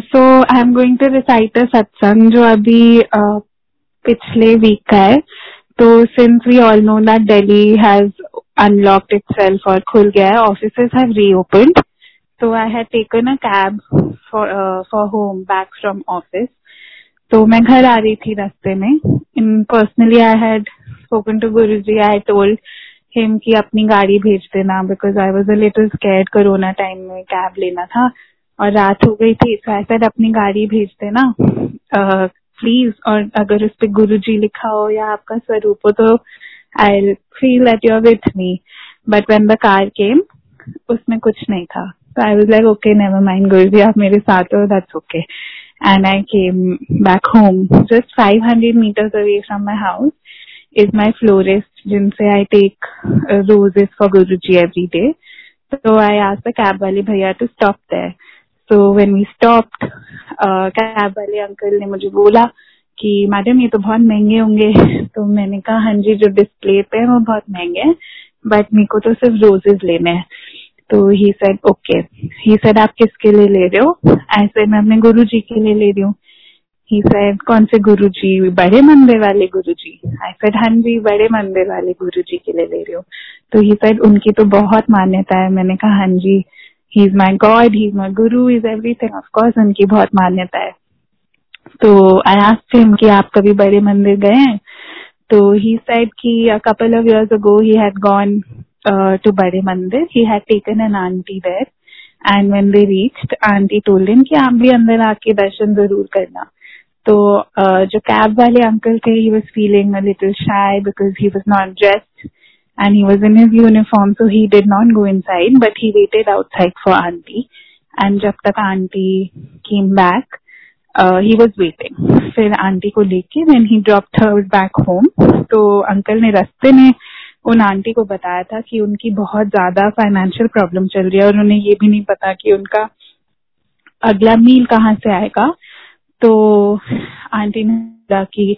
So I am going to recite a satsang जो अभी uh, पिछले वीक का है। तो since we all know that Delhi has unlocked itself और खुल गया है offices have reopened I had taken a cab for uh, for home back from तो मैं घर आ रही थी रास्ते में। In personally I had spoken to Guru ji I told him कि अपनी गाड़ी भेज देना because I was a little scared corona time में कैब लेना था। और रात हो गई थी तो ऐसा अपनी गाड़ी भेज देना। प्लीज़ और अगर उस पर गुरु जी लिखा हो या आपका स्वरूप हो तो I feel at your with me but when the car came उसमें कुछ नहीं था। तो I was like okay never mind Guru ji आप मेरे साथ हो that's okay and I came back home just five hundred metres away from my house is my florist जिनसे I take roses for Guru ji every day तो आई आज the cab वाले भैया to stop there When we stopped, uh, cab wale uncle ने मुझे बोला कि madam ये तो बहुत महँगे होंगे। तो मैंने कहा हाँ जी जो डिस्प्ले पे है वो बहुत महँगे हैं बट मेरे को तो सिर्फ़ रोजेज लेने हैं। तो he said okay he said आप किसके लिए ले रहे हो? ऐसे मैं अपने गुरु जी के लिए ले रही हूँ। ही सेड कौन से गुरु जी बड़े मंदिर वाले गुरु जी आई सेड हाँ जी बड़े मंदिर वाले गुरु जी के लिए ले रही हूँ। तो ही सेड उनकी तो बहुत मान्यता है। मैंने कहा हाँ जी. He is my god he is my guru is everything of course उनकी बहुत मान्यता है। तो आई आस्क्ड हिम कि आप कभी बड़े मंदिर गए हैं? तो ही सेड कि a couple of years ago he had gone to Bade Mandir. He had taken an auntie there. And when they reached, auntie told him कि आप भी अंदर आके दर्शन ज़रूर करना। तो uh, जो कैब वाले अंकल थे he was feeling little shy because he was not dressed and he was in his uniform so he did not go inside but he waited outside for auntie and जब तक came back uh, he was waiting फिर auntie को लेके when he dropped her back home तो uncle ने रास्ते में उन आंटी को बताया था कि उनकी बहुत ज़्यादा फाइनेंशियल प्रॉब्लम चल रही है और उन्हें ये भी नहीं पता कि उनका अगला मील कहाँ से आएगा तो आंटी ने बोला कि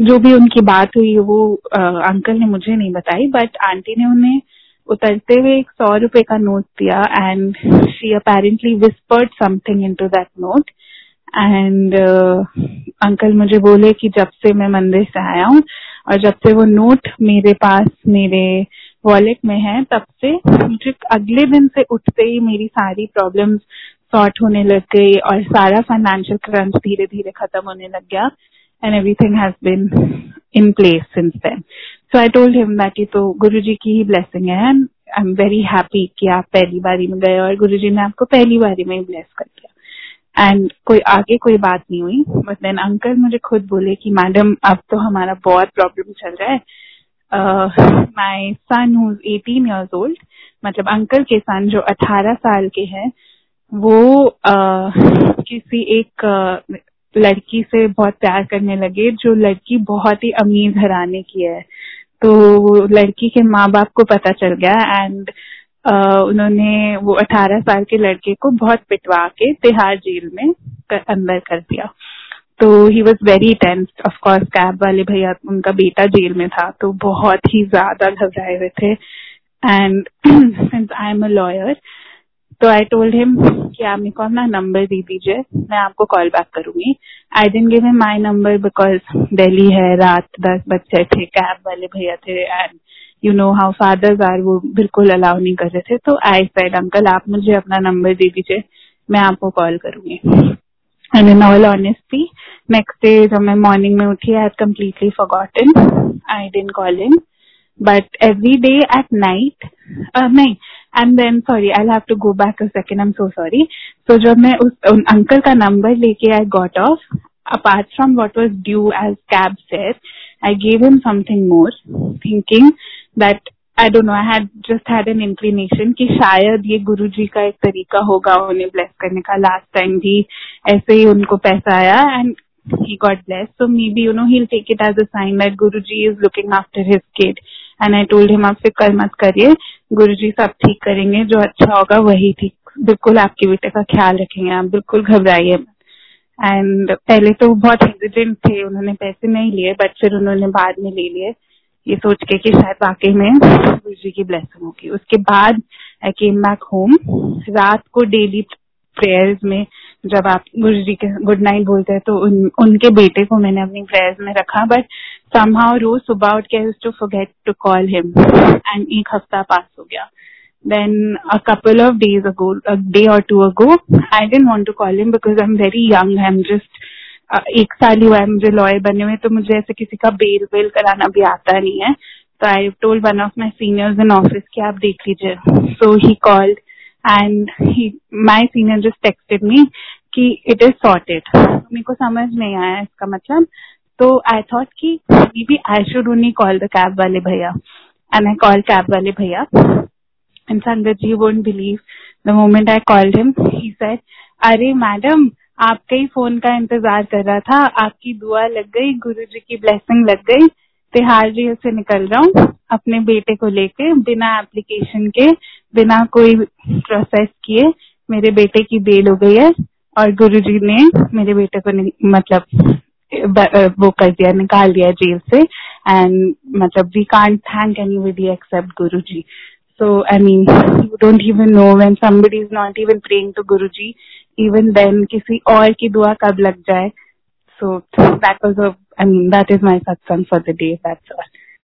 जो भी उनकी बात हुई वो आ, अंकल ने मुझे नहीं बताई बट आंटी ने उन्हें उतरते हुए एक सौ रुपए का नोट दिया and she apparently whispered something into that note and uncle मुझे बोले कि जब से मैं मंदिर से आया हूँ और जब से वो नोट मेरे पास मेरे वॉलेट में है तब से मुझे अगले दिन से उठते ही मेरी सारी प्रॉब्लम्स सॉर्ट होने लग गई और सारा फाइनेंशियल क्रंच धीरे धीरे खत्म होने लग गया। And everything has been in place since then so I told him that ये तो गुरु जी की ही ब्लेसिंग है and I am very happy कि आप पहली बारी में गए और गुरु जी ने आपको पहली बारी में ही ब्लेस कर दिया. एंड कोई आगे कोई बात नहीं हुई बट देन अंकल मुझे खुद बोले कि मैडम अब तो हमारा बहुत प्रॉब्लम चल रहा है। My son who 18 years old मतलब अंकल के सन जो 18 साल के हैं वो uh, किसी एक uh, लड़की से बहुत प्यार करने लगे जो लड़की बहुत ही अमीर घराने की है। तो लड़की के माँ बाप को पता चल गया एंड उन्होंने वो 18 साल के लड़के को बहुत पिटवा के तिहाड़ जेल में कर, अंदर कर दिया। तो he was very tense of course cab वाले भैया उनका बेटा जेल में था तो बहुत ही ज़्यादा घबराए हुए थे। And since I am a lawyer तो आई टोल्ड हिम कि आप मेरे को अपना नंबर दे दीजिए, मैं आपको कॉल बैक करूँगी। I didn't give him my number because Delhi है, रात दस बच्चे थे कैब वाले भैया थे and you know how fathers are वो बिल्कुल अलाउ नहीं कर रहे थे। तो आई सेड अंकल, आप मुझे अपना नंबर दे दीजिए, मैं आपको कॉल करूँगी। And in all honesty next day जब मैं मॉर्निंग में उठी I completely forgotten I didn't call In but every day at night नहीं and then sorry I have to go back a second I am so sorry तो जब मैं उस uncle का नंबर लेके I got off apart from what was due as cab fare, I gave him something more, thinking that I don't know I had just had an inclination कि शायद ये गुरु जी का एक तरीका होगा उन्हें ब्लेस करने का लास्ट टाइम भी ऐसे ही उनको पैसा आया and he got blessed. So maybe, you know, he'll take it as a sign that Guruji is looking after his kid. And I told him, आप फ़िक्र मत करिए गुरुजी सब ठीक करेंगे जो अच्छा होगा वही ठीक। बिल्कुल आपके बेटे का ख्याल रखेंगे आप बिल्कुल घबराइए एंड पहले तो बहुत हेजिडेंट थे उन्होंने पैसे नहीं लिए बट फिर उन्होंने बाद में ले लिए। ये सोच के कि शायद वाकई में गुरु जी की ब्लेसिंग होगी। उसके बाद आई केम बैक होम रात को डेली प्रेयर्स में जब आप गुरु जी के गुड नाइट बोलते हैं तो उन, उनके बेटे को मैंने अपनी प्रेयर्स में रखा बट समहाउ रोज सुबह उठ के to forget to call him and एक हफ़्ता पास हो गया। Then a couple of days ago a day or two ago i didn't want to call him because i'm very young i'm just uh, एक साल हुआ है मुझे लॉयर बने हुए तो मुझे ऐसे किसी का बेल वेल कराना भी आता नहीं है। तो I told one of my seniors in office कि आप देख लीजिए। So he called and my senior just texted me कि इट इज़ सॉर्टेड मेरे को समझ नहीं आया इसका मतलब। तो आई थॉट कि maybe I should only call the cab वाले भैया। एंड आई कॉल कैब वाले भैया। And sangat ji won't believe the moment I called him he said अरे मैडम आपके ही फ़ोन का इंतज़ार कर रहा था। आपकी दुआ लग गई गुरु जी की ब्लेसिंग लग गई। तिहाड़ जेल से निकल रहा हूँ। अपने बेटे को लेके, बिना एप्लीकेशन के, बिना कोई प्रोसेस किए, मेरे बेटे की बेल हो गई है और गुरु जी ने मेरे बेटे को मतलब वो कर दिया, निकाल दिया जेल से। एंड मतलब we can't thank anybody except Guru ji so I mean you don't even know when somebody is not even praying to Guru ji even then किसी और की दुआ कब लग जाए। So that was I mean that is my satsang for the day that's all